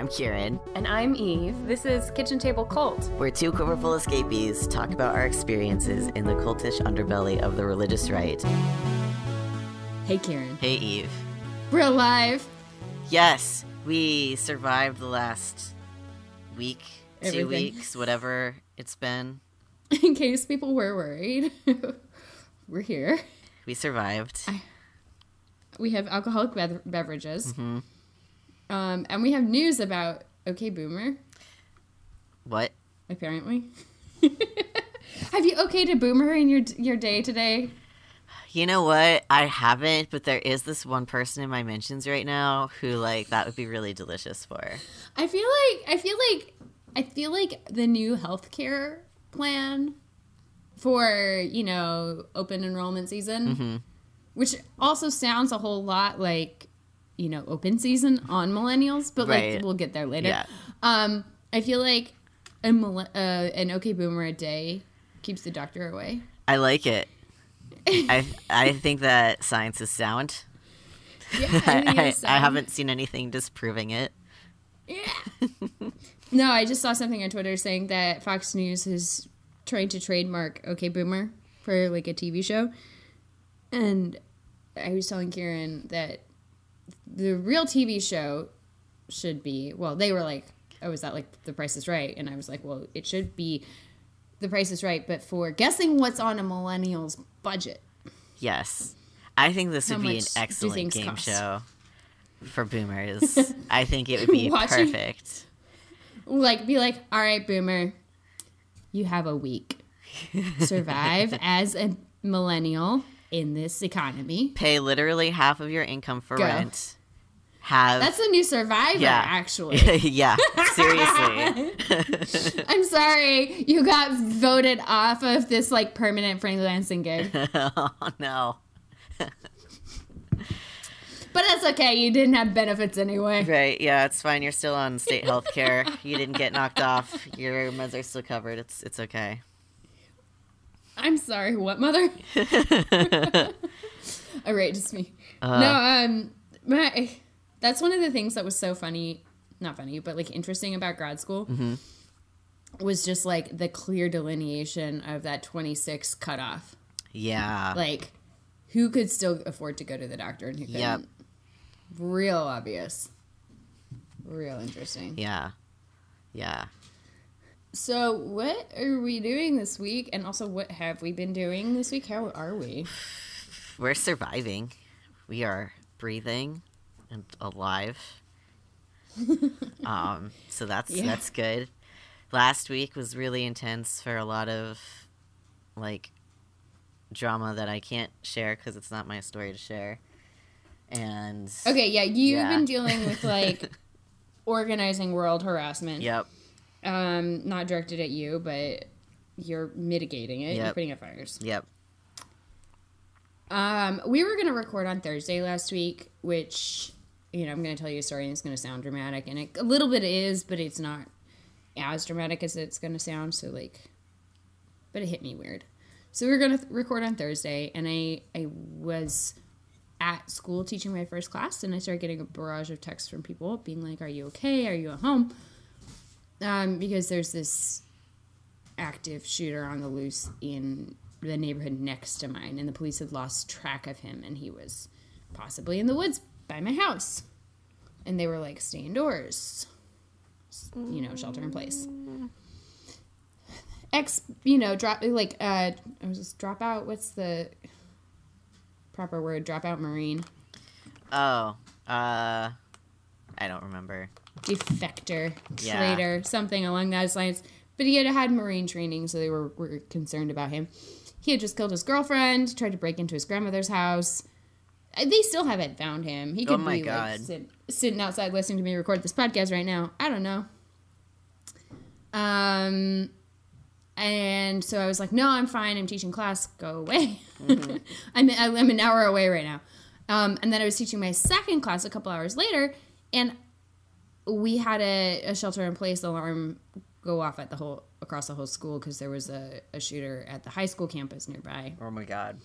I'm Kieran. And I'm Eve. This is Kitchen Table Cult. We're two quiverful escapees talk about our experiences in the cultish underbelly of the religious right. Hey, Kieran. Hey, Eve. We're alive. Yes, we survived the last week, two weeks, whatever it's been. In case people were worried, we're here. We survived. We have alcoholic bev- beverages. Mm-hmm. Um, and we have news about OK Boomer, What? apparently. have you okay to Boomer in your your day today? You know what? I haven't, but there is this one person in my mentions right now who, like, that would be really delicious for. I feel like I feel like I feel like the new healthcare plan for you know open enrollment season, Mm-hmm. which also sounds a whole lot like you know open season on millennials, but Right. like we'll get there later. Yeah. Um, I feel like a uh, an okay boomer a day keeps the doctor away. I like it. I I think that science is sound. Yeah, I, I, I haven't seen anything disproving it. Yeah. no, I just saw something on Twitter saying that Fox News is trying to trademark OK Boomer for like a TV show. And I was telling Kieran that the real TV show should be, well, they were like, oh, is that like The Price is Right? And I was like, well, it should be The Price is Right, but for guessing what's on a millennial's budget. Yes. I think this How would be an excellent game cost? show for boomers. I think it would be Watching- perfect. like be like all right boomer you have a week survive as a millennial in this economy Pay literally half of your income for Go. rent. Have that's a new survivor yeah. actually yeah, seriously. i'm sorry you got voted off of this like permanent freelancing gig oh no. but that's okay you didn't have benefits anyway Right, yeah, it's fine. You're still on state health care. You didn't get knocked off. Your meds are still covered. It's it's okay. I'm sorry what mother all right just me Uh, no um my that's one of the things that was so funny not funny but like interesting about grad school Mm-hmm. was just like the clear delineation of that 26 cutoff Yeah. like who could still afford to go to the doctor and who couldn't Yep. real obvious real interesting yeah. Yeah. So what are we doing this week and also what have we been doing this week how are we We're surviving. We are breathing and alive. um, so that's Yeah. that's good. Last week was really intense for a lot of like drama that I can't share because it's not my story to share. And okay yeah you've Yeah. been dealing with like organizing world harassment yep, um not directed at you but you're mitigating it you're putting out fires yep, Um, we were gonna record on Thursday last week, which you know I'm gonna tell you a story and it's gonna sound dramatic, and it, a little bit is, but it's not as dramatic as it's gonna sound. So like, but it hit me weird. So we were gonna th- record on Thursday, and I I was at school teaching my first class, and I started getting a barrage of texts from people being like, "Are you okay? Are you at home?" Um, because there's this active shooter on the loose in the neighborhood next to mine, and the police had lost track of him, and he was possibly in the woods by my house. And they were like, stay indoors, you know, shelter in place. Ex, you know, drop, like, uh, I was just drop out, what's the proper word? Drop out Marine. Oh, uh, I don't remember. Defector, Yeah. traitor, something along those lines. But he had had Marine training, so they were, were concerned about him. He had just killed his girlfriend, tried to break into his grandmother's house. Uh, They still haven't found him. He Oh could my be God. like sit, sitting outside listening to me record this podcast right now. I don't know. Um, and so I was like, "No, I'm fine. I'm teaching class. Go away. Mm-hmm. I'm I'm an hour away right now." Um, and then I was teaching my second class a couple hours later, and we had a, a shelter in place alarm go off at the whole across the whole school because there was a, a shooter at the high school campus nearby Oh my god.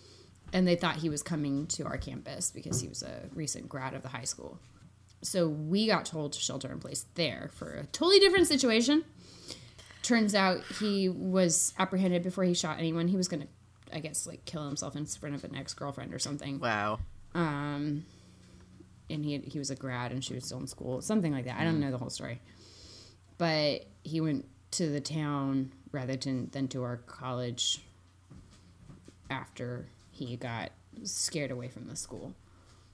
and they thought he was coming to our campus because he was a recent grad of the high school so we got told to shelter in place there for a totally different situation. Turns out he was apprehended before he shot anyone. He was gonna, I guess, like kill himself in front of an ex girlfriend or something. Wow. Um, and he he was a grad and she was still in school, something like that. I don't know the whole story, but he went to the town rather than than to our college after he got scared away from the school,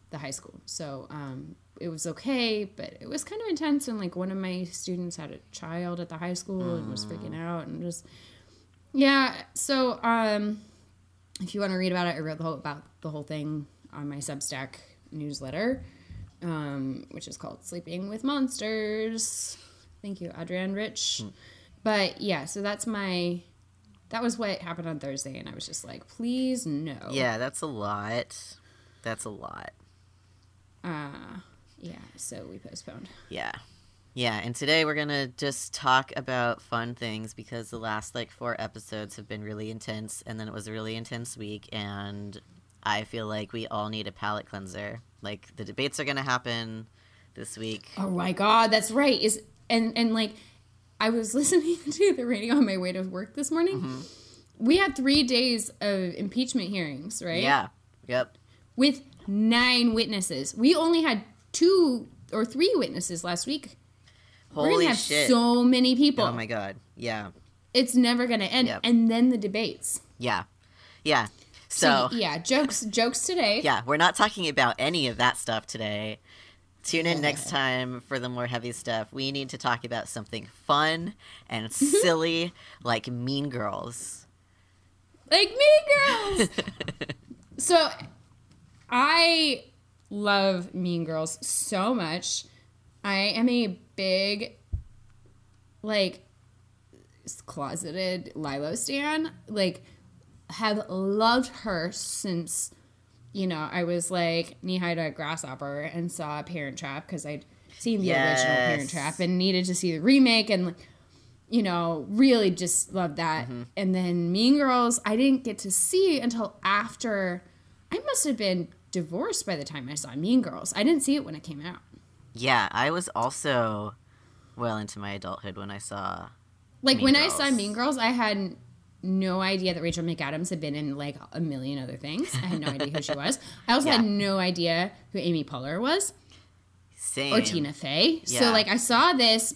the high school. So um, it was okay, but it was kind of intense. And like one of my students had a child at the high school and was freaking out and just yeah. So um, if you want to read about it, I wrote the whole about the whole thing on my Substack newsletter, um, which is called "Sleeping with Monsters." Thank you, Adrienne Rich. But yeah, so that's my. That was what happened on Thursday, and I was just like, please no. Yeah, that's a lot. That's a lot. Uh, yeah. So we postponed. Yeah. Yeah, and today we're going to just talk about fun things because the last like four episodes have been really intense and then it was a really intense week and I feel like we all need a palate cleanser. Like the debates are going to happen this week. Oh my god, that's right. Is and and like I was listening to the radio on my way to work this morning. Mm-hmm. We had three days of impeachment hearings, right? Yeah. Yep. With nine witnesses. We only had two or three witnesses last week. We're Holy gonna have shit. so many people. oh my god. Yeah. It's never gonna end. Yep. And then the debates. Yeah. Yeah. So, yeah, jokes jokes today. yeah, we're not talking about any of that stuff today. Tune in next time for the more heavy stuff. We need to talk about something fun and mm-hmm. silly like Mean Girls. Like Mean girls. so I love Mean Girls so much. I am a big like closeted Lilo stan. Like have loved her since you know, I was like knee high to a grasshopper and saw Parent Trap because I'd seen the original Parent Trap and needed to see the remake and you know, really just loved that. Mm-hmm. And then Mean Girls, I didn't get to see until after I must have been divorced by the time I saw Mean Girls. I didn't see it when it came out. Yeah, I was also well into my adulthood when I saw. Like Mean when I saw Mean Girls, I had no idea that Rachel McAdams had been in like a million other things. I had no idea who she was. I also Yeah. had no idea who Amy Poehler was Same. or Tina Fey. So like I saw this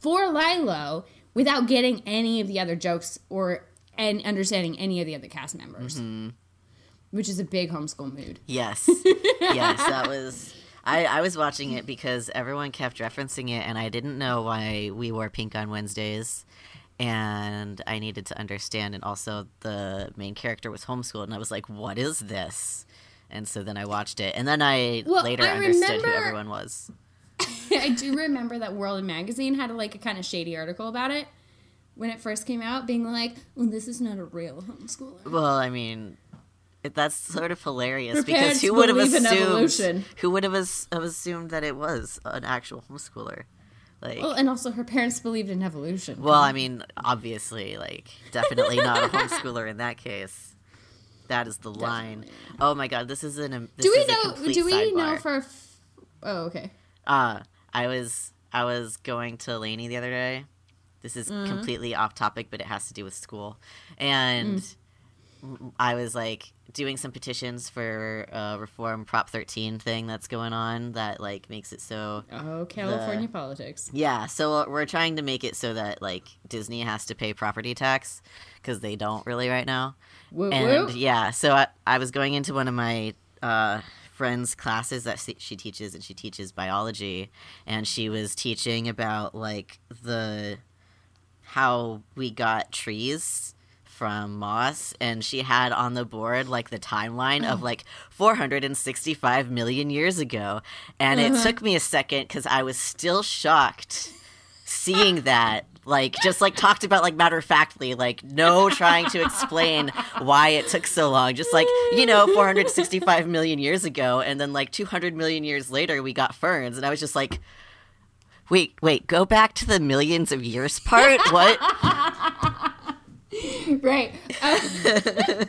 for Lilo without getting any of the other jokes or and understanding any of the other cast members. Mm-hmm. Which is a big homeschool mood. Yes. yes, that was. I, I was watching it because everyone kept referencing it, and I didn't know why we wore pink on Wednesdays. And I needed to understand. And also, the main character was homeschooled, and I was like, what is this? And so then I watched it. And then I Well, later I understood who everyone was. I do remember that World Magazine had like a kind of shady article about it when it first came out, being like, "Well, this is not a real homeschooler." Well, I mean, it- that's sort of hilarious Her because who would have assumed who would have assumed that it was an actual homeschooler? Like, Well, and also her parents believed in evolution. Well, I mean, obviously, like, definitely not a homeschooler in that case. That is the line. Definitely Oh my god, this is an. um, This do we know? Do we sidebar. know for? F- oh, okay. Uh, I was I was going to Laney the other day. This is Mm-hmm. completely off topic, but it has to do with school. And Mm. I was like doing some petitions for uh, reform Prop 13 thing that's going on that like makes it so Oh, California politics. Yeah, so we're trying to make it so that like Disney has to pay property tax because they don't really right now. Woo And woo. yeah, so I, I was going into one of my uh, friend's classes that she teaches, and she teaches biology, and she was teaching about like the how we got trees from moss and she had on the board like the timeline of oh. like 465 million years ago. And it uh-huh. took me a second because i was still shocked seeing that like just like talked about like matter of factly like no trying to explain why it took so long. Just like you know 465 million years ago and then like 200 million years later we got ferns. And i was just like wait wait go back to the millions of years part? What right. Uh,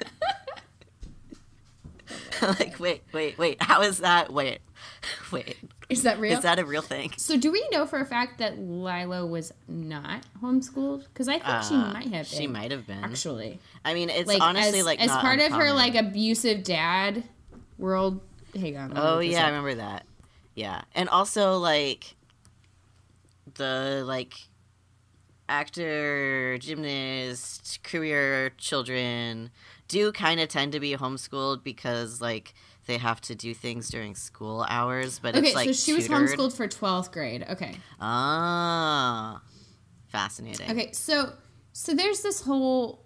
like wait wait wait how is that wait Wait, Is that real? is that a real thing? so do we know for a fact that Lilo was not homeschooled? Because I think she Uh, might have been. She might have been. actually. I mean, it's Like honestly as, like as part of her like abusive dad world. Hang on. Oh yeah, I remember that. Yeah, and also like the like actor, gymnast, career children do kind of tend to be homeschooled because like they have to do things during school hours, but Okay, it's like so she was homeschooled for twelfth grade. Okay. Ah, fascinating. Okay, so so there's this whole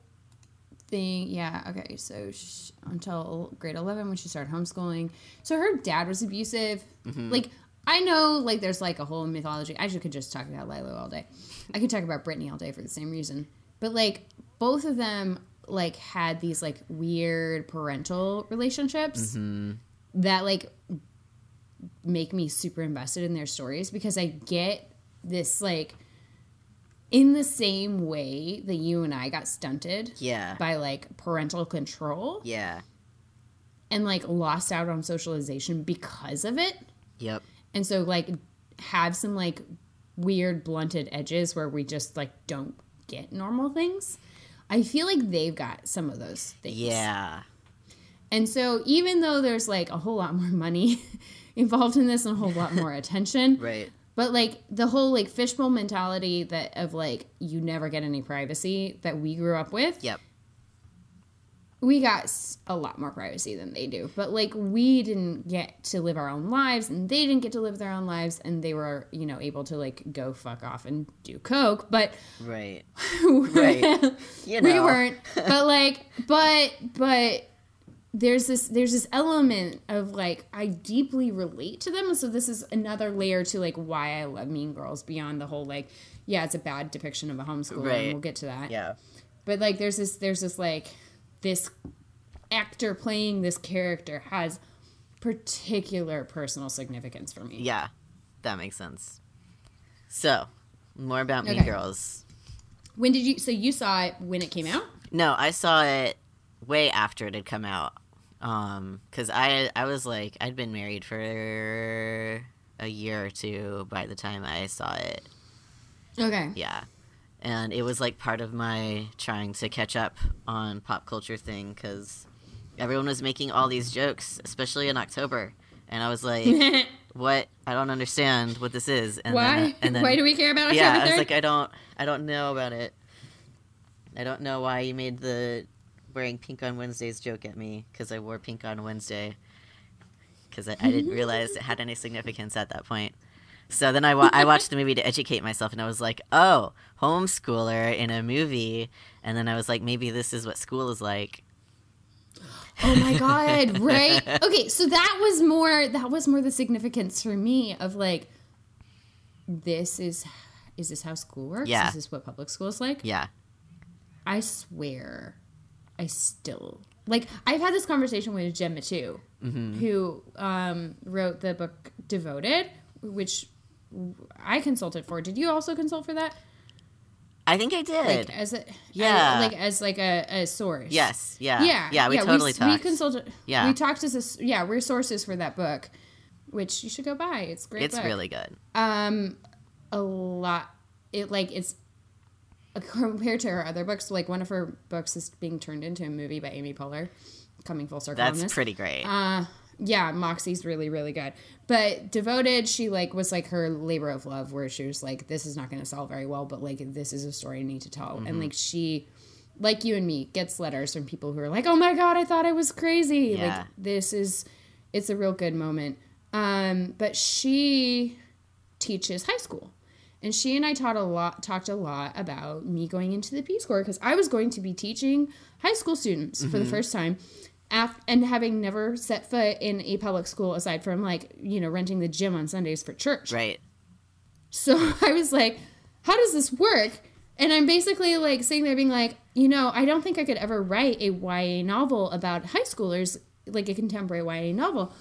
thing. Yeah. Okay. So sh until grade eleven, when she started homeschooling, so her dad was abusive. Mm-hmm. Like I know, like there's like a whole mythology. I could just talk about Lilo all day. I could talk about Britney all day for the same reason. But like both of them like had these like weird parental relationships Mm-hmm. that like make me super invested in their stories because I get this like in the same way that you and I got stunted Yeah. by like parental control Yeah. and like lost out on socialization because of it. Yep. And so like have some like weird blunted edges where we just like don't get normal things. I feel like they've got some of those things. Yeah. And so even though there's like a whole lot more money involved in this and a whole lot more attention, Right. but like the whole like fishbowl mentality that of like you never get any privacy that we grew up with, Yep. We got a lot more privacy than they do. But like we didn't get to live our own lives and they didn't get to live their own lives and they were, you know, able to like go fuck off and do coke, but Right. Right. You know. we weren't but like but but there's this there's this element of like i deeply relate to them and so this is another layer to like why i love mean girls beyond the whole like yeah it's a bad depiction of a homeschooler Right. and we'll get to that Yeah. but like there's this there's this like this actor playing this character has particular personal significance for me Yeah. That makes sense. So, more about Mean Girls. when did you so you saw it when it came out No, I saw it way after it had come out. Um, cause I I was like I'd been married for a year or two by the time I saw it. okay Yeah. And it was like part of my trying to catch up on pop culture thing because everyone was making all these jokes, especially in October. And I was like, what? I don't understand what this is. And why Then, and then, why do we care about October? yeah, October I was like, I don't, I don't know about it. I don't know why you made the wearing pink on Wednesdays joke at me because I wore pink on Wednesday because I, I didn't realize it had any significance at that point. So then I, wa- I watched the movie to educate myself, and I was like, oh, homeschooler in a movie. And then I was like, maybe this is what school is like. Oh my god, right? Okay, so that was more that was more the significance for me of like this is is this how school works? Yeah. Is this what public school is like? Yeah. I swear I still like I've had this conversation with Gemma too, Mm-hmm. who um, wrote the book Devoted, which I consulted for. Did you also consult for that? I think I did. Like as a Yeah. like as like a, a source. yes. Yeah. yeah, Yeah. We totally we, talked. We consulted. Yeah. we talked as a yeah. We're sources for that book, which you should go buy. It's great. it's book. really good. um a lot. It like it's compared to her other books. Like one of her books is being turned into a movie by Amy Poehler. Coming full circle That's pretty great. Uh, yeah, Moxie's really, really good. But Devoted, she like was like her labor of love, where she was like, "This is not going to sell very well, but like this is a story I need to tell." Mm-hmm. And like she, like you and me, gets letters from people who are like, "Oh my god, I thought I was crazy." Yeah. Like this is, it's a real good moment. Um, but she teaches high school. And she and I taught a lot, talked a lot about me going into the Peace Corps because I was going to be teaching high school students for the Mm-hmm. first time, af- and having never set foot in a public school aside from like you know renting the gym on Sundays for church. right. So I was like, how does this work? And I'm basically like sitting there being like, you know, I don't think I could ever write a YA novel about high schoolers, like a contemporary YA novel,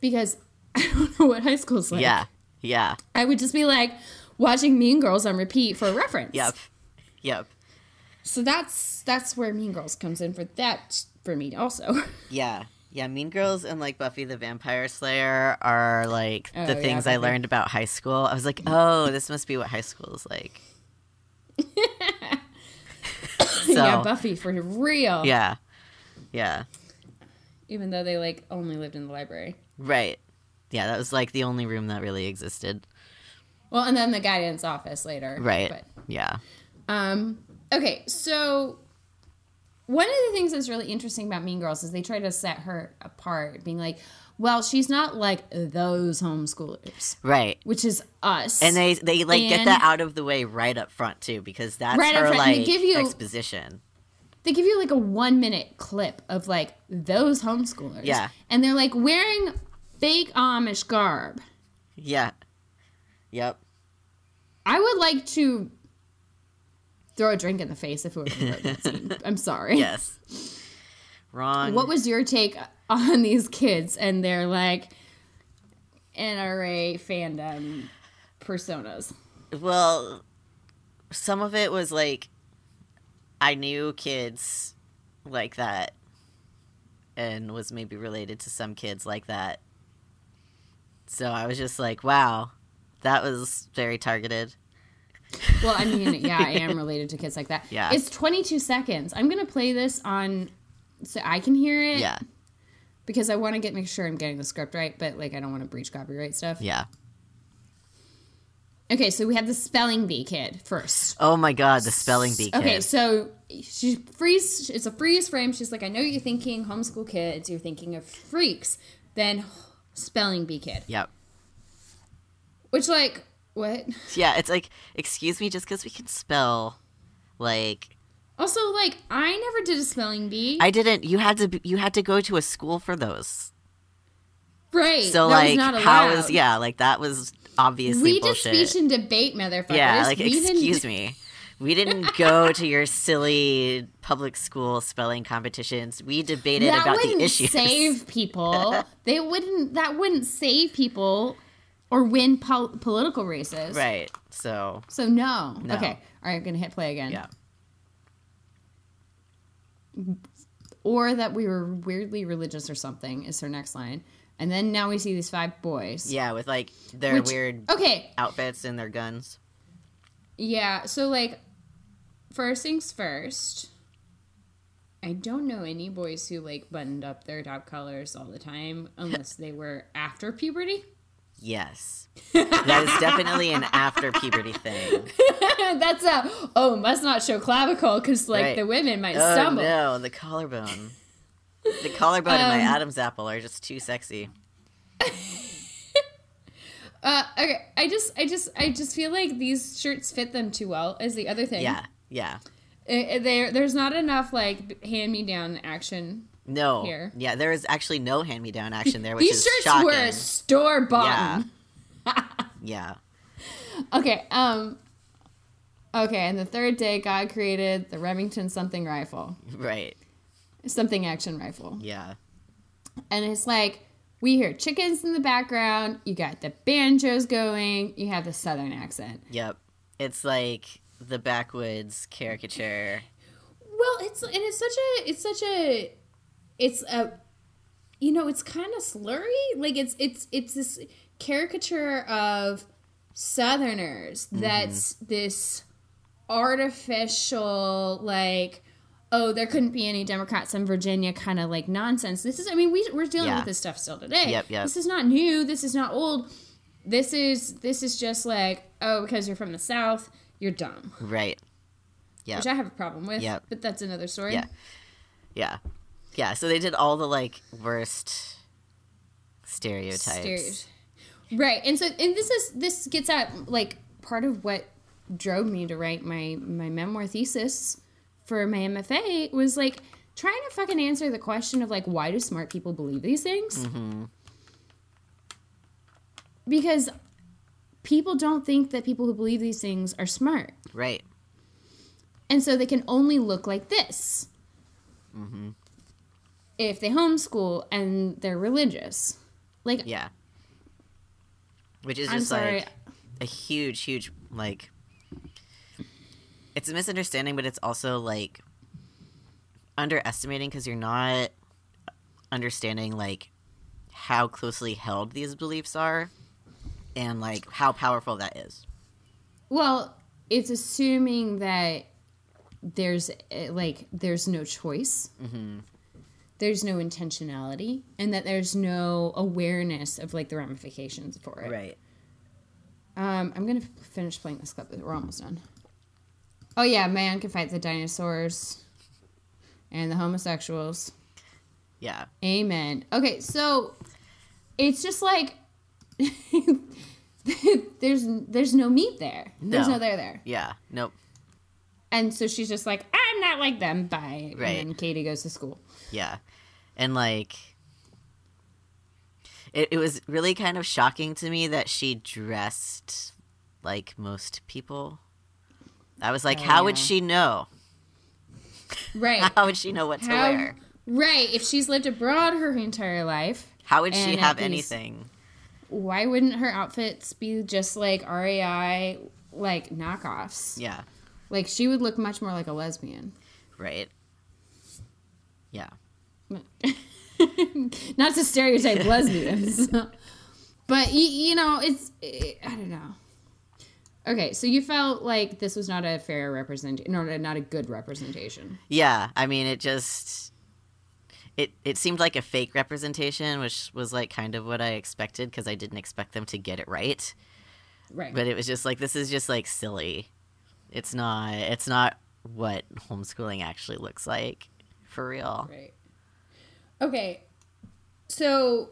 because I don't know what high school's like. yeah. Yeah. I would just be like watching Mean Girls on repeat for reference. Yep. Yep. So that's that's where Mean Girls comes in for that for me also. Yeah. Yeah, Mean Girls and like Buffy the Vampire Slayer are like Oh, the yeah, things I learned about high school. I was like, oh, this must be what high school is like. so, yeah, Buffy for real. yeah. Yeah. Even though they like only lived in the library. Right. Yeah, that was like the only room that really existed. Well, and then the guidance office later. Right. But Yeah. Um, okay, so one of the things that's really interesting about Mean Girls is they try to set her apart, being like, well, she's not like those homeschoolers, Right. which is us. And they they like get that out of the way right up front too, because that's Right up her front, they give you- exposition. they give you like a one minute clip of like those homeschoolers. Yeah. And they're like wearing fake Amish garb. Yeah. Yep. I would like to throw a drink in the face if it were wrote that scene. I'm sorry. Yes. Wrong. What was your take on these kids and their like NRA fandom personas? Well, some of it was like I knew kids like that and was maybe related to some kids like that. So I was just like, wow, that was very targeted. Well, I mean, yeah, I am related to kids like that. Yeah. It's 22 seconds. I'm going to play this on so I can hear it Yeah. because I want to get make sure I'm getting the script right, but like I don't want to breach copyright stuff. Yeah. Okay, so we have the spelling bee kid first. Oh my god, the spelling bee kid. Okay, so she freeze. It's a freeze frame. She's like, I know you're thinking homeschool kids. You're thinking of freaks. Then spelling bee kid. Yep. Which like what? Yeah, it's like, excuse me, just because we can spell, like, Also, like I never did a spelling bee. I didn't. You had to. You had to go to a school for those. right. So that like, how allowed. yeah? Like that was obviously We did speech and debate, motherfuckers. yeah, like We didn't- excuse me. We didn't go to your silly public school spelling competitions. We debated That about the issues. save people. they wouldn't. That wouldn't save people or win pol- political races. right. So So no. No. Okay. All right. I'm gonna hit play again. yeah. or that we were weirdly religious or something is her next line. And then now we see these five boys. Yeah, with like their Which- weird Okay, outfits and their guns. yeah. So like, first things first. I don't know any boys who like buttoned up their top colors all the time unless they were after puberty. Yes. that is definitely an after puberty thing. That's a oh must not show clavicle because like Right. the women might Oh stumble. no, the collarbone. The collarbone and my Um, Adam's apple are just too sexy. Uh, okay, I just I just I just feel like these shirts fit them too well. Is the other thing. Yeah, yeah. There, there's not enough like hand me down action. No. Here. Yeah, there is actually no hand me down action there, which These is shirts shocking. were a store bought. Yeah. Okay, um, okay, and the third day, God created the Remington something rifle, Right. something action rifle, Yeah. and it's like we hear chickens in the background. You got the banjos going. You have the southern accent. Yep. It's like the backwoods caricature. Well, it's and it's such a it's such a it's a you know it's kind of slurry. Like it's it's it's this caricature of Southerners. Mm-hmm. That's this artificial like. Oh, there couldn't be any Democrats in Virginia kind of like nonsense. This is, I mean, we, we're dealing Yeah. with this stuff still today. Yep, yep. This is not new. This is not old. This is, this is just like, oh, because you're from the South, you're dumb. Right. yeah Which I have a problem with. Yep. But that's another story. Yeah. Yeah. Yeah. So they did all the like worst stereotypes. Stereotypes. Right. And so and this is this gets at like part of what drove me to write my my memoir thesis for my MFA was like trying to fucking answer the question of like why do smart people believe these things? Mm-hmm. Because people don't think that people who believe these things are smart. Right. And so they can only look like this. If they homeschool and they're religious. Like Yeah. Which is I'm just sorry. like a huge, huge like. It's a misunderstanding, but it's also like underestimating because you're not understanding like how closely held these beliefs are and like how powerful that is. Well, it's assuming that there's eh, like there's no choice. There's no intentionality, and that there's no awareness of like the ramifications for it. Right. Um, I'm gonna finish playing this clip. We're almost done. Oh yeah, man can fight the dinosaurs and the homosexuals. Yeah. Amen. Okay, so it's just like there's there's no meat there. There's No. no there there. Yeah. Nope. And so she's just like, I'm not like them. Bye. Right. And Katie goes to school. Yeah. And like it, it was really kind of shocking to me that she dressed like most people. I was like, how would she know? Right. How would she know what to How- wear? right. If she's lived abroad her entire life, How would she have anything? why wouldn't her outfits be just like REI like knockoffs? Yeah. Like she would look much more like a lesbian. Right. Yeah. Not to stereotype lesbians, but you know, it's eh, I don't know. Okay, so you felt like this was not a fair representation, no, not a good representation. Yeah, I mean, it just it it seemed like a fake representation, which was like kind of what I expected because I didn't expect them to get it right. Right. But it was just like this is just like silly. It's not. It's not what homeschooling actually looks like for real. Right. Okay. So,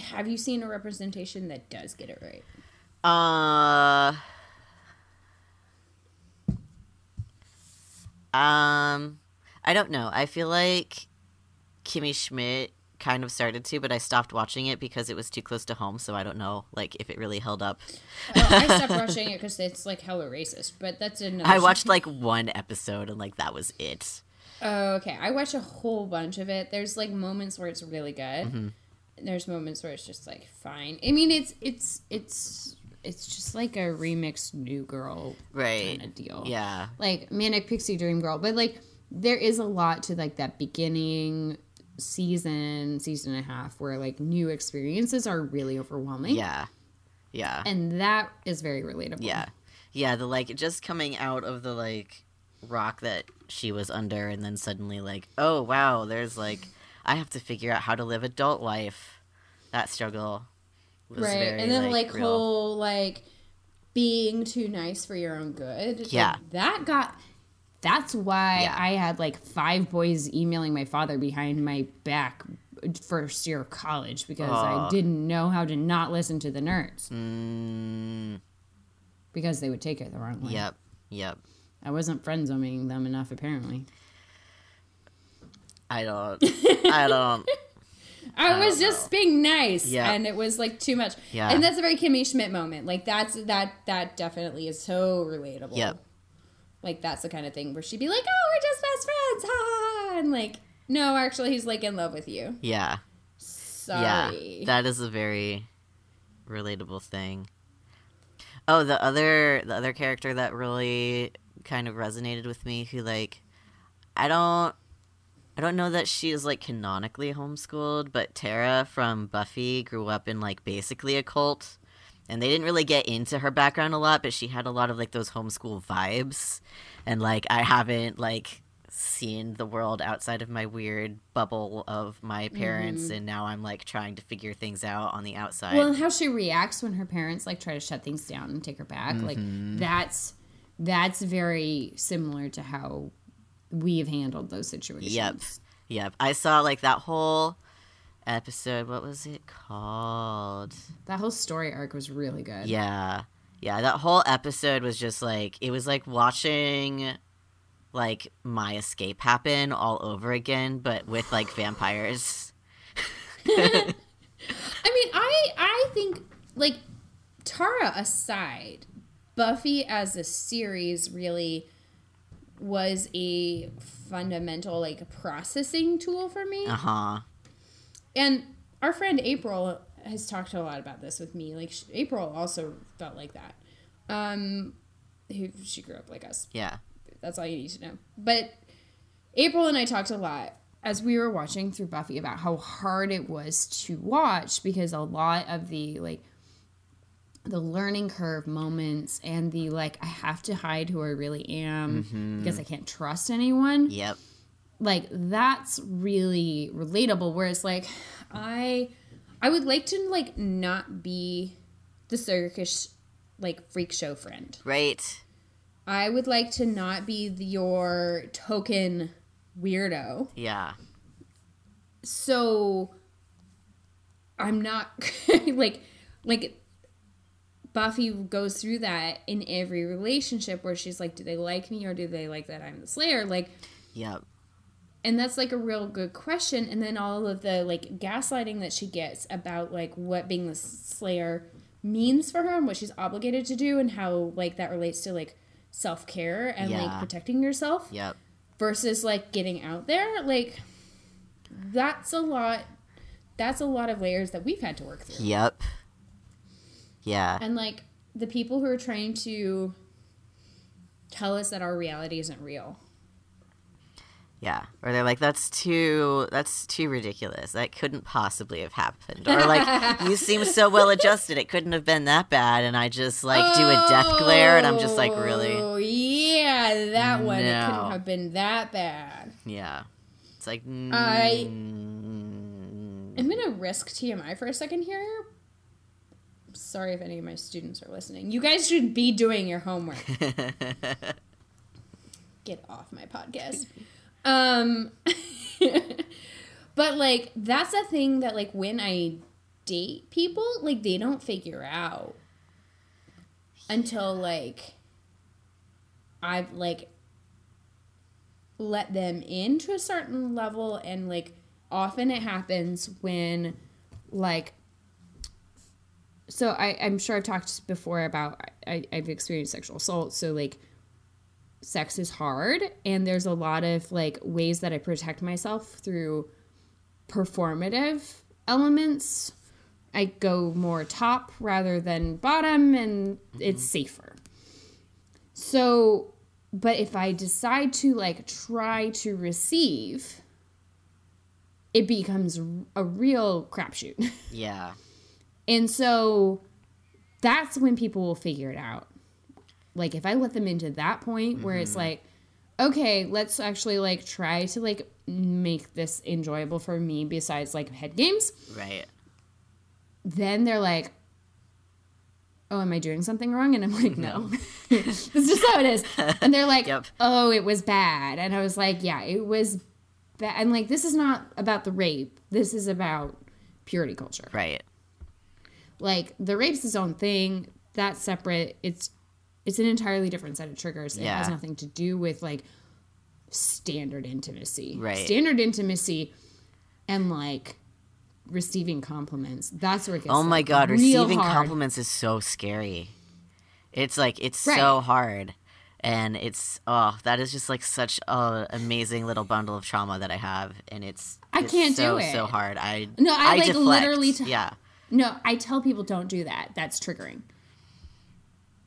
have you seen a representation that does get it right? Uh. Um, I don't know. I feel like Kimmy Schmidt kind of started to, but I stopped watching it because it was too close to home. So I don't know, like, if it really held up. Well, I stopped watching it because it's like hella racist, but that's another. I watched like one episode and like that was it. Oh, okay. I watch a whole bunch of it. There's like moments where it's really good. Mm-hmm. And there's moments where it's just like fine. I mean, it's it's it's it's just like a remixed New Girl Right. kind of deal. Yeah. like Manic Pixie Dream Girl, but like there is a lot to like that beginning season, season and a half where like new experiences are really overwhelming. Yeah. Yeah. And that is very relatable. Yeah. Yeah, the like just coming out of the like rock that she was under and then suddenly like, oh wow, there's like I have to figure out how to live adult life. That struggle was Right. very, and then like, real. whole like being too nice for your own good. Like, Yeah. that got that's why Yeah. I had like five boys emailing my father behind my back first year of college because I didn't know how to not listen to the nerds Mm, because they would take it the wrong way. yep. Yep. I wasn't friend zoning them enough apparently. I don't I don't I, was just know. being nice, Yeah. and it was like too much. Yeah. and that's a very Kimmy Schmidt moment. Like that's that that definitely is so relatable. Yep. Like that's the kind of thing where she'd be like, "Oh, we're just best friends," ha, and like, no, actually, he's like in love with you. Yeah. Sorry. Yeah. That is a very relatable thing. Oh, the other the other character that really kind of resonated with me who like I don't I don't know that she is like canonically homeschooled, but Tara from Buffy grew up in like basically a cult. And they didn't really get into her background a lot, but she had a lot of like those homeschool vibes. And like I haven't like seen the world outside of my weird bubble of my parents and now I'm like trying to figure things out on the outside. well, and how she reacts when her parents like try to shut things down and take her back, like Mm-hmm. that's that's very similar to how we've handled those situations. Yep. Yep. I saw like that whole episode. What was it called? That whole story arc was really good. Yeah. Yeah, that whole episode was just like it was like watching like my escape happen all over again but with like vampires. I mean, I I think like Tara aside, Buffy as a series really was a fundamental like processing tool for me. Uh-huh. And our friend April has talked a lot about this with me. Like sh- April also felt like that. Um who she grew up like us. Yeah. That's all you need to know. But April and I talked a lot as we were watching through Buffy about how hard it was to watch because a lot of the like the learning curve moments and the like I have to hide who I really am because I can't trust anyone Yep. Like that's really relatable whereas like i i would like to like not be the circus like freak show friend Right. i would like to not be the, your token weirdo Yeah. so i'm not like like buffy goes through that in every relationship where she's like do they like me or do they like that i'm the slayer like Yep. And that's like a real good question and then all of the like gaslighting that she gets about like what being the slayer means for her and what she's obligated to do and how like that relates to like self-care and like protecting yourself Yep. versus like getting out there like that's a lot that's a lot of layers that we've had to work through Yep. Yeah. and like the people who are trying to tell us that our reality isn't real Yeah. Or they're like, that's too that's too ridiculous. That couldn't possibly have happened. Or like, you seem so well adjusted. It couldn't have been that bad. And I just like do a death glare, and I'm just like, really? Oh yeah, that one. It couldn't have been that bad. Yeah. It's like. I- mm, I'm gonna risk TMI for a second here. Sorry if any of my students are listening. You guys should be doing your homework. Get off my podcast. Um, but like that's a thing that like when I date people, like they don't figure out until like I've like let them in to a certain level and like often it happens when like so I, I'm sure I've talked before about I, I've experienced sexual assault, so like sex is hard and there's a lot of like ways that I protect myself through performative elements. I go more top rather than bottom and mm-hmm. it's safer. So, but if I decide to like try to receive, it becomes a real crapshoot. yeah. And so that's when people will figure it out. Like if I let them into that point where it's mm-hmm. like, okay, let's actually like try to like make this enjoyable for me besides like head games, Right. then they're like, Oh, am I doing something wrong? And I'm like, no. it's just how it is. And they're like, Yep. oh, it was bad. And I was like, yeah, it was bad. And like, this is not about the rape. This is about purity culture Right. like the rape's its own thing that's separate it's it's an entirely different set of triggers it has nothing to do with like standard intimacy Right. standard intimacy and like receiving compliments that's where it gets Oh my like, god, receiving hard. compliments is so scary. It's like it's Right. so hard. And it's oh, that is just like such a amazing little bundle of trauma that I have and it's I it's can't so, do it. so hard. I No, I, like, deflect. literally t- Yeah. no i tell people don't do that that's triggering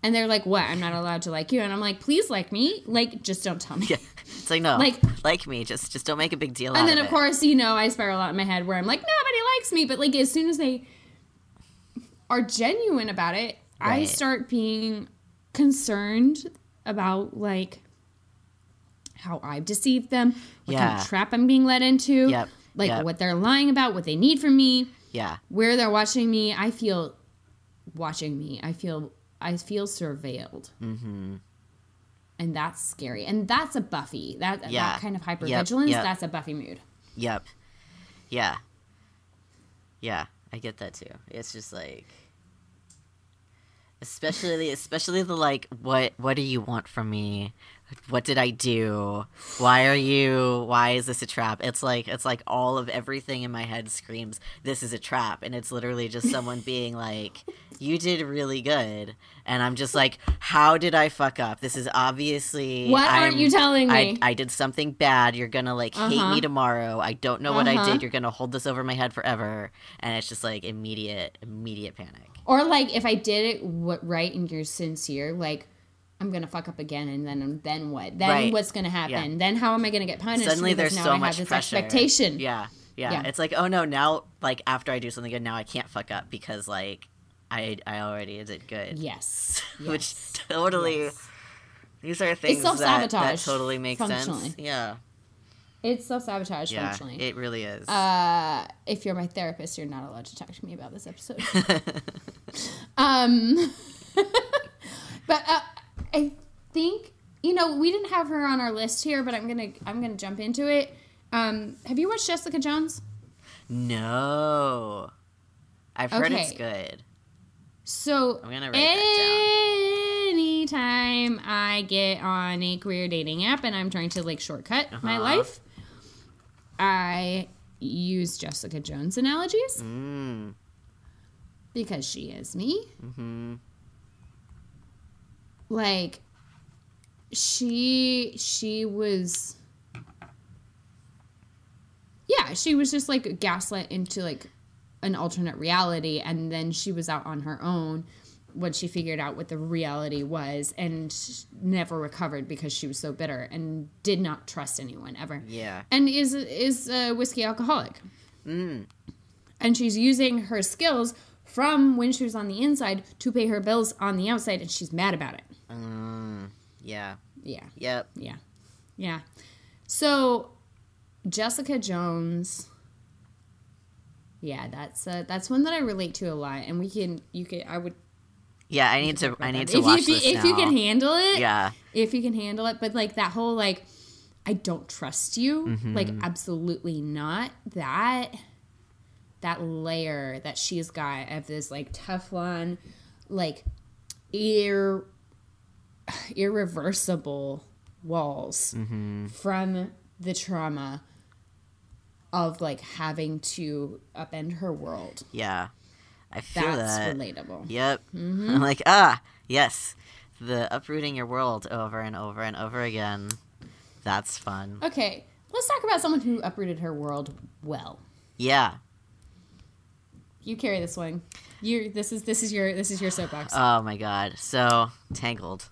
and they're like what i'm not allowed to like you and i'm like please like me like just don't tell me Yeah. It's like no. Like- Like me, just just don't make a big deal out and then of it. course you know i spiral out in my head where i'm like nobody likes me but like as soon as they are genuine about it i start being concerned about like how i've deceived them what kind of trap i'm being led into Yep. like Yep. what they're lying about what they need from me Yeah. where they're watching me i feel watching me i feel i feel surveilled mm-hmm. and that's scary and that's a buffy that Yeah. that kind of Yep, hypervigilance yep. that's a buffy mood Yep. Yeah. Yeah, I get that too. It's just like especially especially the like what what do you want from me? What did I do? Why are you why is this a trap? It's like it's like all of everything in my head screams this is a trap and it's literally just someone being like you did really good and I'm just like how did I fuck up? This is obviously What aren't you telling me? I did something bad. You're gonna like hate Uh-huh. me tomorrow. I don't know what I Uh-huh. did. You're gonna hold this over my head forever, and it's just like immediate, immediate panic. Or like if I did it what right and you're sincere, like I'm gonna fuck up again, and then then what? Then Right. what's gonna happen? Yeah. Then how am I gonna get punished? Suddenly because there's now so I much have this pressure. expectation. Yeah, yeah, Yeah. It's like, oh no, now like after I do something good, now I can't fuck up because like I I already did good. Yes. Which totally Yes. these are things that, that totally make sense. Yeah. It's self sabotage Yeah. functionally. It really is. uh, if you're my therapist, you're not allowed to talk to me about this episode. um, but uh, I think you know we didn't have her on our list here, but I'm gonna I'm gonna jump into it. Um, have you watched Jessica Jones? no. I've heard it's good. So I'm gonna write that anytime I get on a queer dating app and I'm trying to like shortcut my Uh-huh. life, I use Jessica Jones analogies Mm. because she is me. Hmm. like she she was yeah she was just like gaslit into like an alternate reality and then she was out on her own when she figured out what the reality was and never recovered because she was so bitter and did not trust anyone ever Yeah. and is is a whiskey alcoholic Mm. and she's using her skills from when she was on the inside to pay her bills on the outside and she's mad about it Mm. Yeah. yeah Yep. yeah yeah so jessica jones yeah that's uh, that's one that i relate to a lot and we can you can i would Yeah. I need to. I need to if watch you, this if now. you can handle it Yeah. if you can handle it but like that whole like i don't trust you Mm-hmm. like absolutely not that that layer that she's got of this like teflon like ir- irreversible walls Mm-hmm. from the trauma of like having to upend her world Yeah. I feel that's that. relatable Yep. Mm-hmm. I'm like, ah, yes. The uprooting your world over and over and over again. That's fun. okay let's talk about someone who uprooted her world well Yeah. You carry this one. You this is this is your this is your soapbox. Oh my god. So Tangled.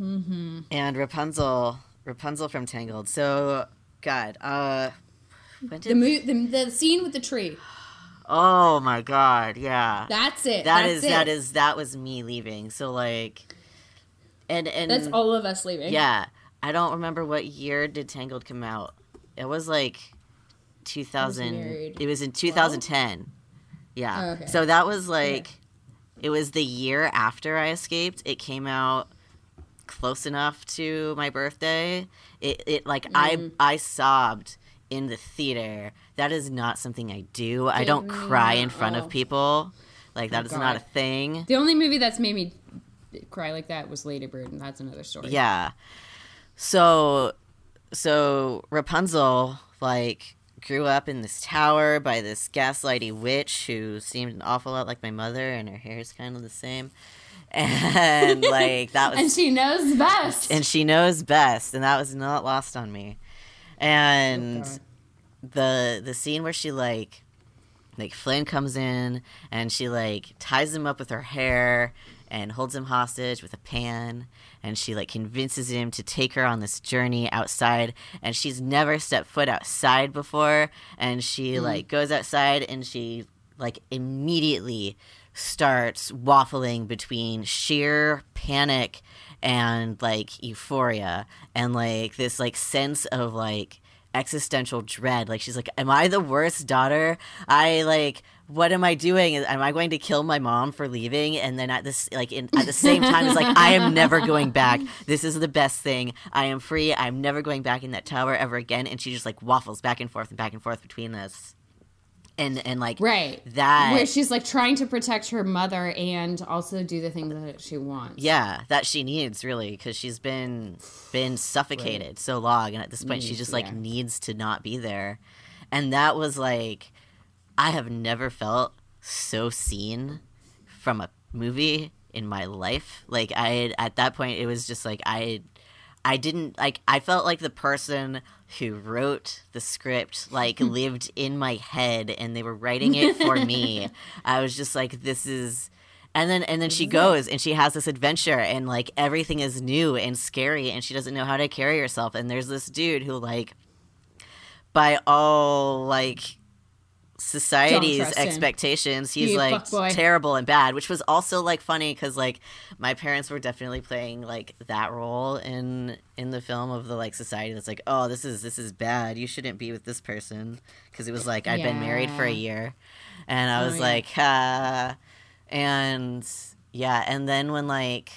mm-hmm. And Rapunzel. Rapunzel from Tangled. So, God. Uh. When The, did, mo- the the scene with the tree. Oh my god. Yeah. That's it. That That's is it. that is that was me leaving. So like. And and That's all of us leaving. Yeah. I don't remember what year did Tangled come out. It was like 2000. married It was in 2010. Yeah. Oh, okay. So that was like it was the year after I escaped. It came out close enough to my birthday. It it like Mm. I I sobbed in the theater. That is not something I do. I don't cry in front Oh. of people. Like that Oh, is not a thing. The only movie that's made me cry like that was Lady Bird, and that's another story. Yeah. So so Rapunzel like grew up in this tower by this gaslighty witch who seemed an awful lot like my mother and her hair is kind of the same. And like that was And she knows best. and she knows best and that was not lost on me. And God. the the scene where she like like Flynn comes in and she like ties him up with her hair and holds him hostage with a pan and she like convinces him to take her on this journey outside and she's never stepped foot outside before and she mm-hmm. like goes outside and she like immediately starts waffling between sheer panic and like euphoria and like this like sense of like existential dread. Like she's like am i the worst daughter? I like what am i doing? Am i going to kill my mom for leaving? And then at this like in, at the same time it's like i am never going back. This is the best thing. I am free. I'm never going back in that tower ever again. And she just like waffles back and forth and back and forth between this and and like right. that Where she's like trying to protect her mother and also do the thing that she wants. yeah that she needs really because she's been been suffocated so long and at this point she just like yeah. needs to not be there and that was like i have never felt so seen from a movie in my life like i at that point it was just like i i didn't like i felt like the person who wrote the script like lived in my head and they were writing it for me. I was just like this is And then and then she goes and she has this adventure and like everything is new and scary and she doesn't know how to carry herself. And there's this dude who like by all like society's expectations. He's He like terrible and bad which was also like funny because like my parents were definitely playing like that role in in the film of the like society that's like oh this is this is bad. You shouldn't be with this person. Because it was like i'd been married for a year and i Oh, was yeah. like uh and yeah and then when like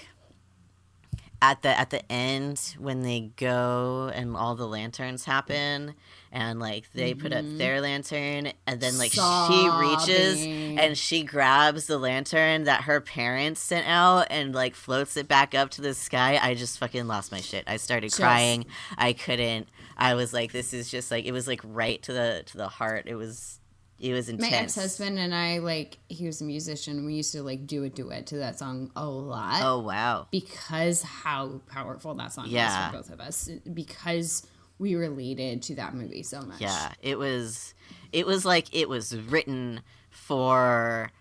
at the at the end when they go and all the lanterns happen and like they put up mm-hmm. their lantern and then like she reaches and she grabs the lantern that her parents sent out and like floats it back up to the sky i just fucking lost my shit i started Just- crying i couldn't i was like this is just like it was like right to the to the heart it was it was intense. My intense ex husband and I like he was a musician. We used to like do a duet to that song a lot. oh wow because how powerful that song Yeah. was for both of us because we related to that movie so much. Yeah, it was it was like it was written for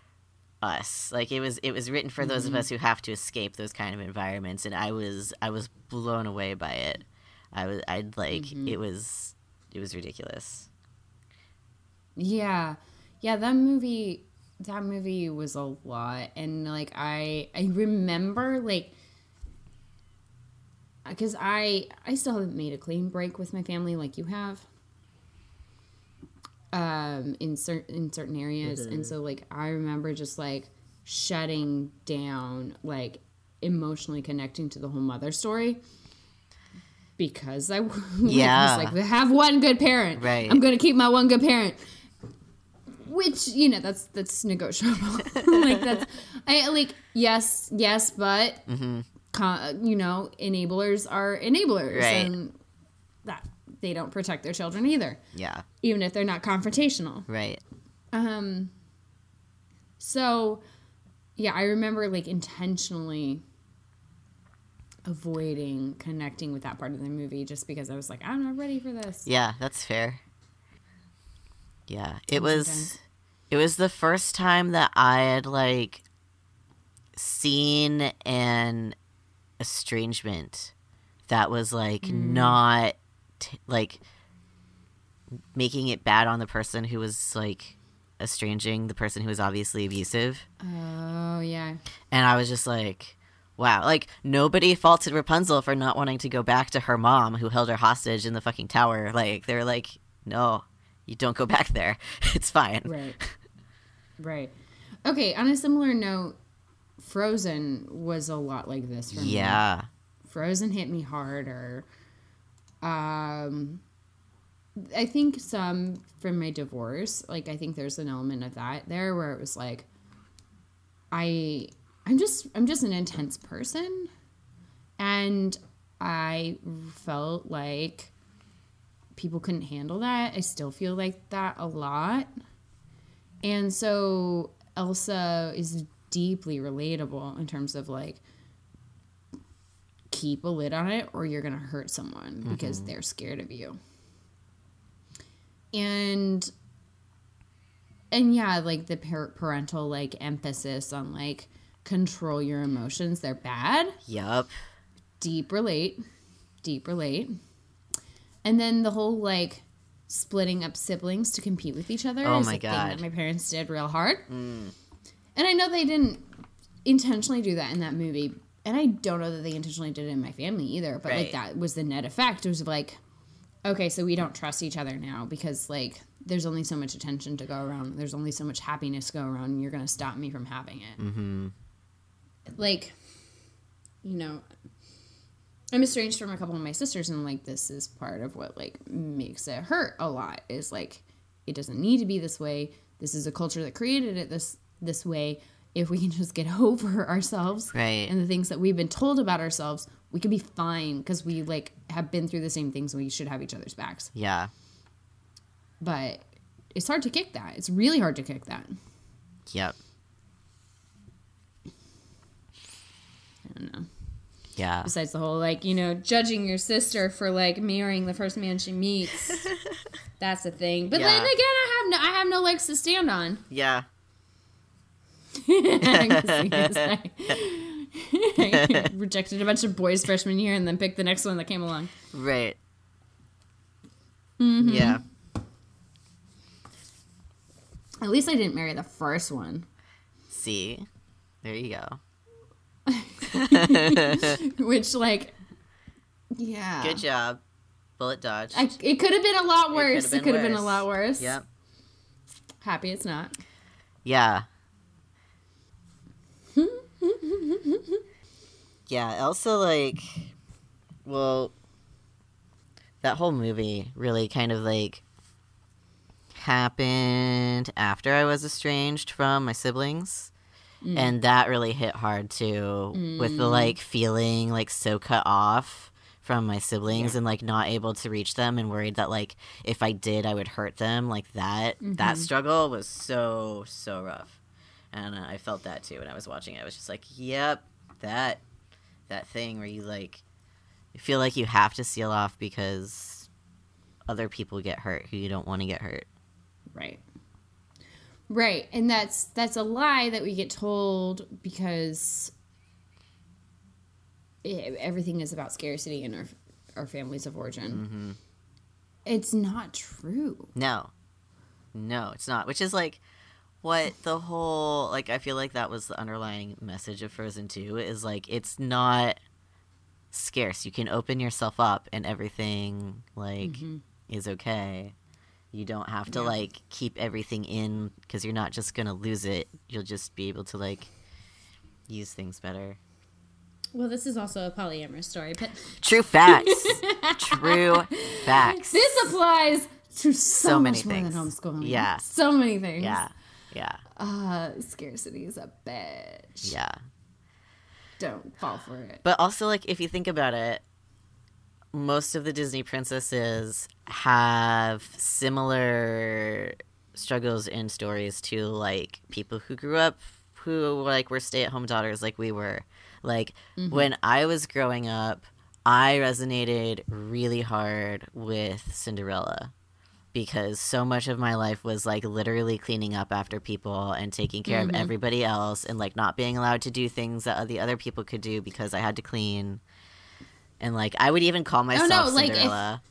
us. Like it was it was written for those Mm-hmm. of us who have to escape those kind of environments and I was I was blown away by it. I was I'd like Mm-hmm. it was it was ridiculous. Yeah. Yeah, that movie that movie was a lot and like I I remember like cuz I I still haven't made a clean break with my family like you have. Um in certain in certain areas and so like I remember just like shutting down like emotionally connecting to the whole mother story because I Yeah. was like have one good parent. Right. I'm going to keep my one good parent which you know that's that's negotiable like that's i like yes yes but co- you know enablers are enablers Right. and that they don't protect their children either Yeah, even if they're not confrontational right. um so yeah i remember like intentionally avoiding connecting with that part of the movie just because i was like i'm not ready for this Yeah, that's fair. Yeah, it was was it was the first time that I had like seen an estrangement that was like Mm. not t- like making it bad on the person who was like estranging the person who was obviously abusive. oh yeah And I was just like, wow. Like, nobody faulted Rapunzel for not wanting to go back to her mom who held her hostage in the fucking tower. Like, they're like, no, you don't go back there. It's fine. Right. Right. Okay, on a similar note, Frozen was a lot like this for me. Yeah. Frozen hit me harder. Um I think some from my divorce, like I think there's an element of that there where it was like I I'm just I'm just an intense person and I felt like people couldn't handle that. I still feel like that a lot. And so Elsa is deeply relatable in terms of like keep a lid on it or you're going to hurt someone because mm-hmm. they're scared of you. And and yeah, like the par- parental like emphasis on like control your emotions, they're bad Yup. deep relate deep relate and then the whole like splitting up siblings to compete with each other Oh is my a thing God. that my parents did real hard mm. And i know they didn't intentionally do that in that movie and i don't know that they intentionally did it in my family either but Right. like that was the net effect it was like okay so we don't trust each other now because like there's only so much attention to go around there's only so much happiness to go around and you're going to stop me from having it Mm-hmm. like you know i'm estranged from a couple of my sisters and like this is part of what like makes it hurt a lot is like it doesn't need to be this way this is a culture that created it this this way if we can just get over ourselves Right. and the things that we've been told about ourselves we could be fine because we like have been through the same things and we should have each other's backs Yeah. but it's hard to kick that it's really hard to kick that Yep. i don't know Yeah. besides the whole like you know judging your sister for like marrying the first man she meets that's a thing but then again i have no i have no legs to stand on Yeah. I rejected a bunch of boys freshman year and then picked the next one that came along. Right. Mm-hmm. Yeah. At least I didn't marry the first one, See, there you go. which like, yeah, Good job. Bullet dodge. I, it could have been a lot worse. It could have been, a lot worse. Yep. Happy it's not. Yeah. yeah. Also, like, well, that whole movie really kind of like happened after I was estranged from my siblings. Mm. And that really hit hard too, with the like feeling like so cut off from my siblings and like not able to reach them and worried that like if I did I would hurt them like that that struggle was so so rough and uh, I felt that too when I was watching it I was just like yep that that thing where you like you feel like you have to seal off because other people get hurt who you don't want to get hurt Right. Right. And that's that's a lie that we get told because e- everything is about scarcity in our our families of origin. Mm-hmm. It's not true. No. No, it's not. Which is like what the whole like I feel like that was the underlying message of Frozen 2 is like it's not scarce. You can open yourself up and everything like is okay. You don't have to Mm-hmm. Yeah. like keep everything in cuz you're not just going to lose it. You'll just be able to like use things better. Well, this is also a polyamorous story, but True facts. True facts. this applies to so, So many much more than things. homeschooling. Yeah. So many things. yeah. Yeah. Uh, scarcity is a bitch. Yeah. Don't fall for it. But also, like, if you think about it, most of the Disney princesses have similar struggles and stories to like people who grew up who like were stay-at-home daughters like we were. Like when I was growing up, I resonated really hard with Cinderella because so much of my life was like literally cleaning up after people and taking care of everybody else and like not being allowed to do things that the other people could do because I had to clean. And like I would even call myself like, if- Cinderella.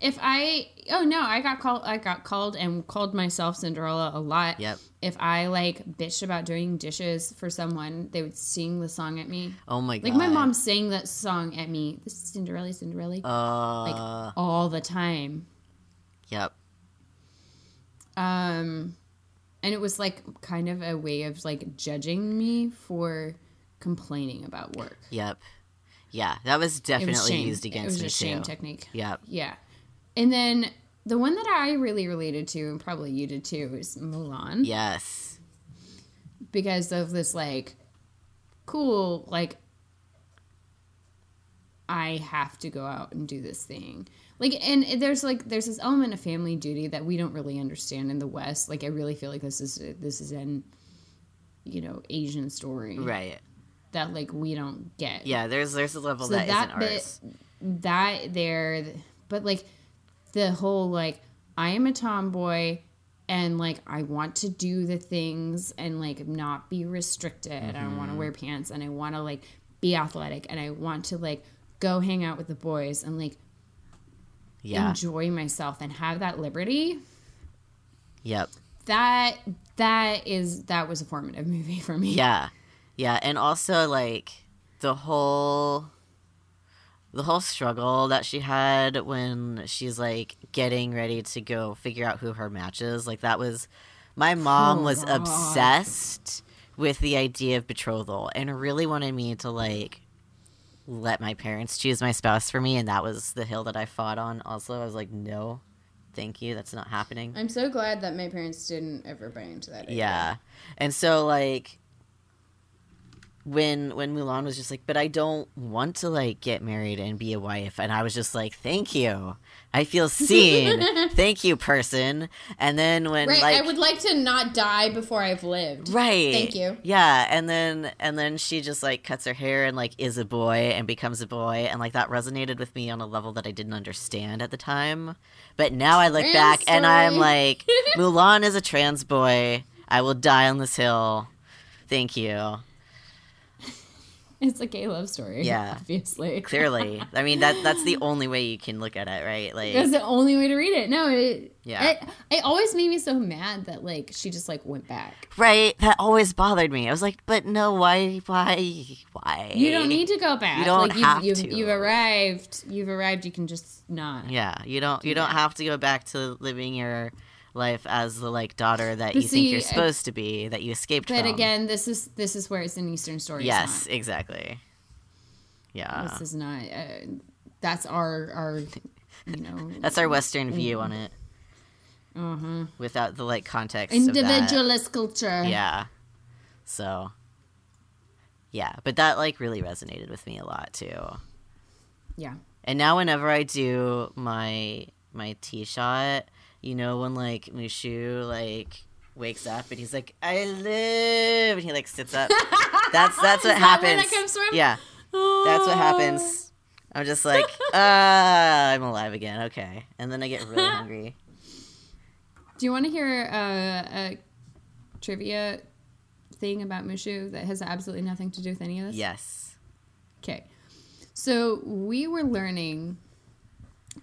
If I oh no, I got called I got called and called myself Cinderella a lot. Yep. If I like bitched about doing dishes for someone, they would sing the song at me. Oh my god. Like my mom sang that song at me. This is Cinderella, Cinderella, Uh, all the time. yep. Um, and it was like kind of a way of like judging me for complaining about work. Yep. Yeah, that was definitely was used it against was me a shame too. technique. Yep. Yeah. And then the one that I really related to, and probably you did too, is Mulan. Yes. Because of this, like, cool, like, I have to go out and do this thing. Like, and there's like, there's this element of family duty that we don't really understand in the West. Like, I really feel like this is, this is an, you know, Asian story Right. that, like, we don't get. Yeah, there's there's a level So that that isn't bit- ours. that there but like the whole like i am a tomboy and like i want to do the things and like not be restricted and i Mm-hmm. want to wear pants and i want to like be athletic and i want to like go hang out with the boys and like Yeah. enjoy myself and have that liberty Yep. that that is that was a formative movie for me Yeah. Yeah, and also like the whole the whole struggle that she had when she's like getting ready to go figure out who her match is, like that was my mom Oh, was God. obsessed with the idea of betrothal and really wanted me to like let my parents choose my spouse for me and that was the hill that I fought on also. I was like, "No. Thank you. That's not happening." i'm so glad that my parents didn't ever buy into that idea. Yeah. And so like when when Mulan was just like, but I don't want to like get married and be a wife, and I was just like, thank you, I feel seen, thank you, person. And then when right like i would like to not die before i've lived right, Thank you. yeah, and then and then she just like cuts her hair and like is a boy and becomes a boy, and like that resonated with me on a level that I didn't understand at the time, but now I look Trans back and I'm like, Mulan is a trans boy. I will die on this hill Thank you. It's a gay love story. Yeah. obviously. Clearly, I mean that that's the only way you can look at it, right? Like, That's the only way to read it. No, it, Yeah. It, it always made me so mad that like she just like went back. right? That always bothered me. I was like, but no, why, why, why? You don't need to go back. You don't like, you've, you've, to. You've arrived. You've arrived. You can just not. Yeah, you don't. You don't have to go back to living your life as the like daughter that But you think you're supposed to be, that you escaped from But from. again, this is this is where it's an Eastern story. Yes, exactly. Yeah, this is not. Uh, that's our our. You know. that's our Western view on it, uh-huh. without the like context. of that. individualist culture. Yeah. So. Yeah, but that like really resonated with me a lot too. Yeah. And now whenever I do my my tee shot, you know when like Mushu like wakes up and he's like, I live and he like sits up. That's that's what happens. where that comes from? Yeah. That's what happens. I'm just like, ah, I'm alive again. Okay. And then I get really hungry. Do you want to hear uh, a trivia thing about Mushu that has absolutely nothing to do with any of this? Yes. Okay. So we were learning,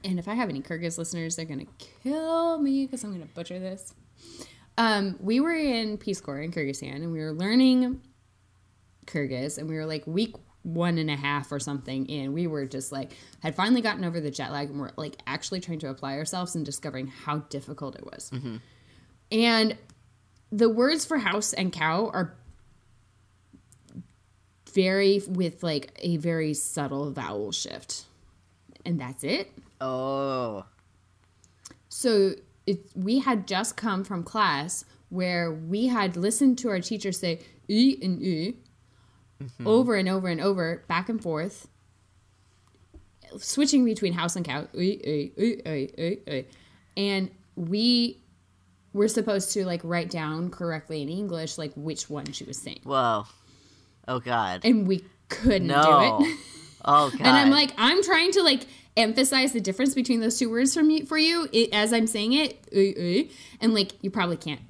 and if I have any Kyrgyz listeners, they're going to kill me because I'm going to butcher this. Um, we were in Peace Corps in Kyrgyzstan, and we were learning Kyrgyz, and we were like week one and a half or something in. We were just like, had finally gotten over the jet lag, and we're like actually trying to apply ourselves and discovering how difficult it was. And the words for house and cow are very with like a very subtle vowel shift and that's it Oh. so it, we had just come from class where we had listened to our teacher say e and e mm-hmm. over and over and over back and forth switching between house and cow e, e, e, e, e, e. and we were supposed to like write down correctly in english like which one she was saying Whoa. Oh God. and we couldn't no. do it Oh God. And I'm like, I'm trying to like emphasize the difference between those two words for me for you it, as I'm saying it, uh, uh, and like you probably can't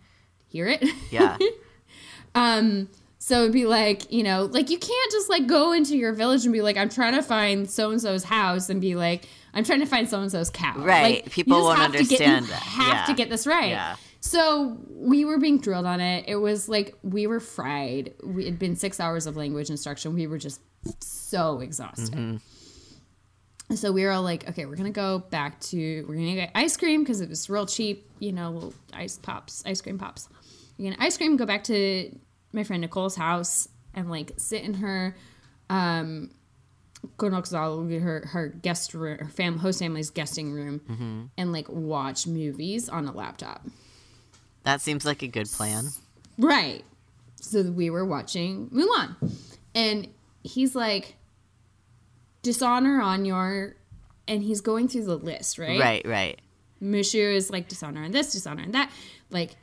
hear it. yeah. um. So it'd be like, you know, like you can't just like go into your village and be like, I'm trying to find so and so's house and be like, I'm trying to find so and so's cow. Right. Like, People won't get- understand you that. Have Yeah. to get this right. Yeah. So we were being drilled on it. It was like we were fried. We, it'd been six hours of language instruction. We were just so exhausted. Mm-hmm. So we were all like, okay, we're gonna go back to we're gonna get ice cream because it was real cheap, you know, little ice pops, ice cream pops. We're gonna ice cream, go back to my friend Nicole's house and like sit in her um her her guest room, her fam host family's guesting room, Mm-hmm. and like watch movies on a laptop. That seems like a good plan. Right. So we were watching Mulan. And he's like, dishonor on your. And he's going through the list, right? Right. Right. Mushu is like, dishonor on this, dishonor on that. Like,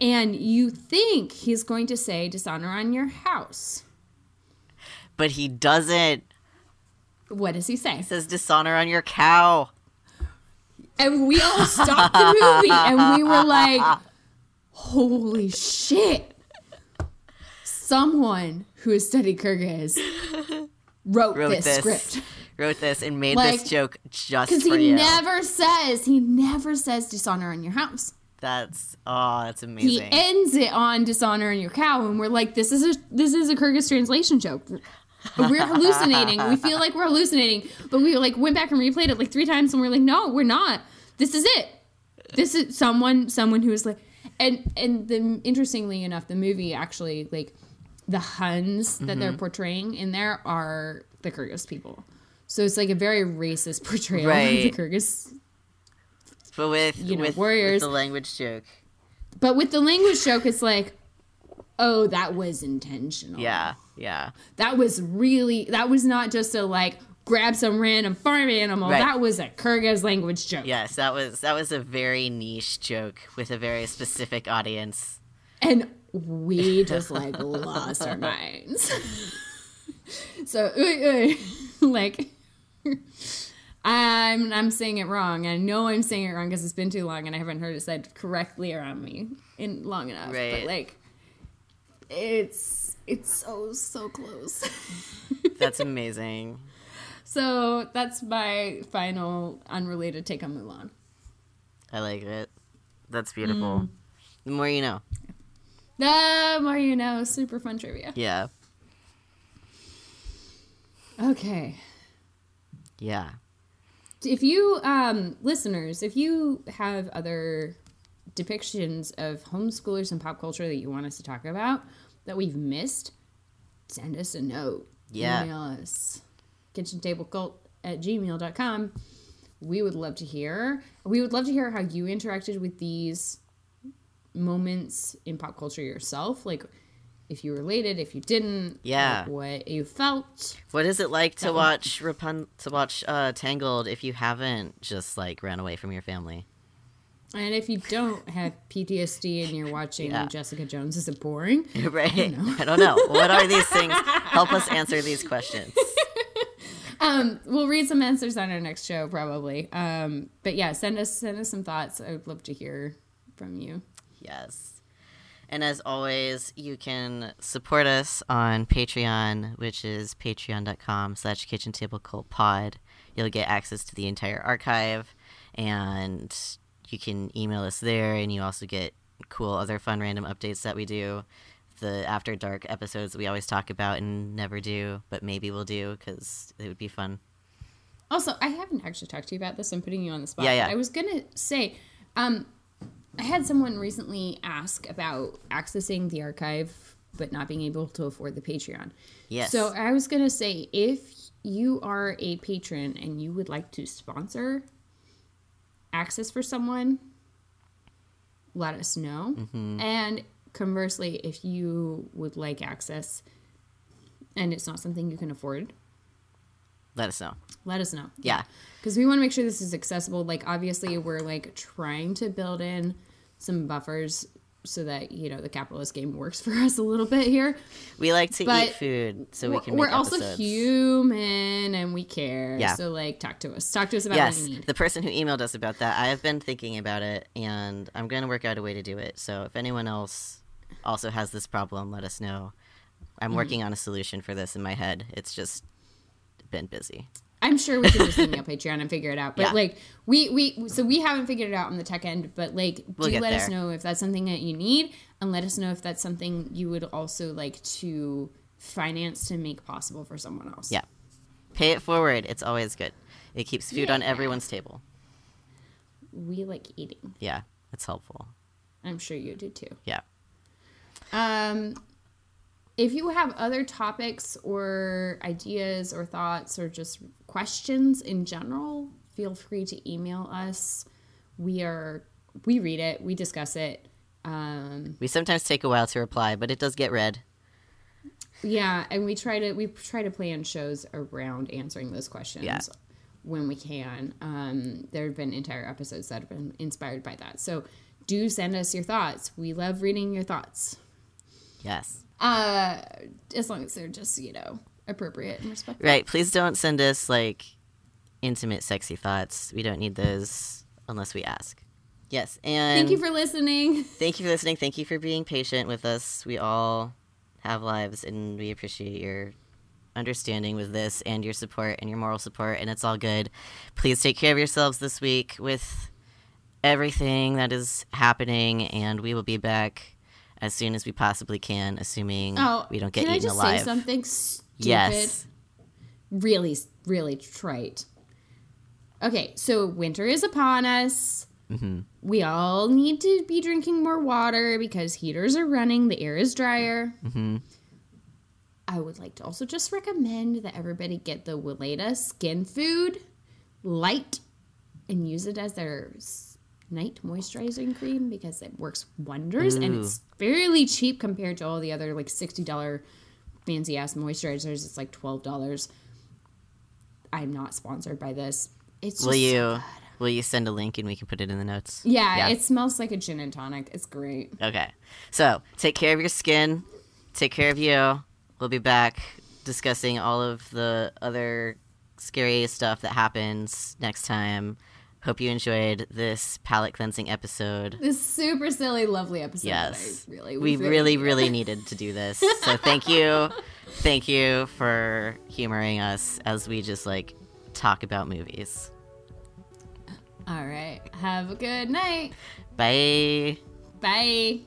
and you think he's going to say dishonor on your house. But he doesn't. What does he say? He says dishonor on your cow. And we all stopped the movie and we were like, holy shit. Someone who has studied Kyrgyz wrote, Wrote this, this. script. Wrote this and made Like, this joke just Because he you. never says, he never says dishonor on your house. That's oh, that's amazing. He ends it on dishonor on your cow, and we're like, this is a this is a Kyrgyz translation joke. We're hallucinating. we feel like we're hallucinating, but we like went back and replayed it like three times, and we're like, no, we're not. This is it. This is someone someone who is like, and and the interestingly enough, the movie actually like the Huns that Mm-hmm. they're portraying in there are the Kyrgyz people. So it's like a very racist portrayal Right. of the Kyrgyz but with you know, with, warriors. with the language joke. But with the language joke, it's like, oh, that was intentional. Yeah. Yeah. That was really, that was not just a like, grab some random farm animal. Right. That was a Kyrgyz language joke. Yes, that was that was a very niche joke with a very specific audience. And we just like lost our minds. so, like, I'm I'm saying it wrong. I know I'm saying it wrong because it's been too long and I haven't heard it said correctly around me in long enough. Right. But like, it's it's so so close. That's amazing. so that's my final unrelated take on Mulan. I like it. That's beautiful. Mm. The more you know. The more you know, super fun trivia. Yeah. Okay. Yeah. If you um listeners, if you have other depictions of homeschoolers and pop culture that you want us to talk about that we've missed, send us a note. Yeah. Email us. KitchenTableCult at gmail.com. We would love to hear. We would love to hear how you interacted with these moments in pop culture yourself. Like if you related, if you didn't, Yeah. like, what you felt. What is it like to watch Rapun- to watch uh, Tangled if you haven't just like ran away from your family? And if you don't have PTSD and you're watching Yeah. Jessica Jones, is it boring? right? I don't know. What are these things? Help us answer these questions. Um, we'll read some answers on our next show, probably. Um, but yeah, send us send us some thoughts. I would love to hear from you. Yes. And as always, you can support us on Patreon, which is patreon.com slash kitchen table cult pod. You'll get access to the entire archive and you can email us there and you also get cool other fun random updates that we do. The after dark episodes we always talk about and never do, but maybe we'll do because it would be fun. Also, I haven't actually talked to you about this. I'm putting you on the spot. Yeah, yeah. I was gonna say, um, I had someone recently ask about accessing the archive but not being able to afford the Patreon. Yes. So I was gonna say, if you are a patron and you would like to sponsor access for someone, let us know. Mm-hmm. And conversely, if you would like access and it's not something you can afford, Let us know. let us know. Yeah. Because we want to make sure this is accessible. Like, obviously, we're like trying to build in some buffers so that, you know, the capitalist game works for us a little bit here. We like to But eat food so we can we're also human and we care. Yeah. So, like, talk to us. Talk to us about yes, what you need. the person who emailed us about that, I have been thinking about it, and I'm going to work out a way to do it. So if anyone else also has this problem, let us know. I'm Mm-hmm. working on a solution for this in my head. It's just been busy. I'm sure we can just email Patreon and figure it out. But Yeah. like we we so we haven't figured it out on the tech end, but like We'll do get let us know if that's something that you need and let us know if that's something you would also like to finance to make possible for someone else. Yeah. Pay it forward. It's always good. It keeps food on everyone's table. We like eating. Yeah, it's helpful. I'm sure you do too. Yeah. Um, if you have other topics or ideas or thoughts or just questions in general, feel free to email us. We are we read it, we discuss it. Um, We sometimes take a while to reply, but it does get read. yeah, and we try to we try to plan shows around answering those questions Yeah. when we can. Um, there have been entire episodes that have been inspired by that. So do send us your thoughts. We love reading your thoughts. Yes. Uh, as long as they're just you know appropriate and respectful. Right. Please don't send us like intimate, sexy thoughts. We don't need those unless we ask. Yes. And Thank you for listening. thank you for listening. Thank you for being patient with us. We all have lives, and we appreciate your understanding with this and your support and your moral support. And it's all good. Please take care of yourselves this week with everything that is happening, and we will be back as soon as we possibly can, assuming Oh, we don't get can eaten I just alive. say something stupid? yes. Really, really trite. Okay, so winter is upon us. hmm We all need to be drinking more water because heaters are running, the air is drier. hmm I would like to also just recommend that everybody get the Weleda skin food light and use it as their night moisturizing cream because it works wonders and mm. it's fairly cheap compared to all the other like $60 fancy ass moisturizers. It's like $12. I'm not sponsored by this. It's just Will so you good. will you send a link and we can put it in the notes? Yeah, Yeah. it smells like a gin and tonic. It's great. Okay. So take care of your skin. Take care of you. We'll be back discussing all of the other scary stuff that happens next time. Hope you enjoyed this palate cleansing episode. This super silly, lovely episode. Yes. Really, We really, very- really needed to do this. So thank you. Thank you for humoring us as we just like talk about movies. All right. Have a good night. Bye. Bye.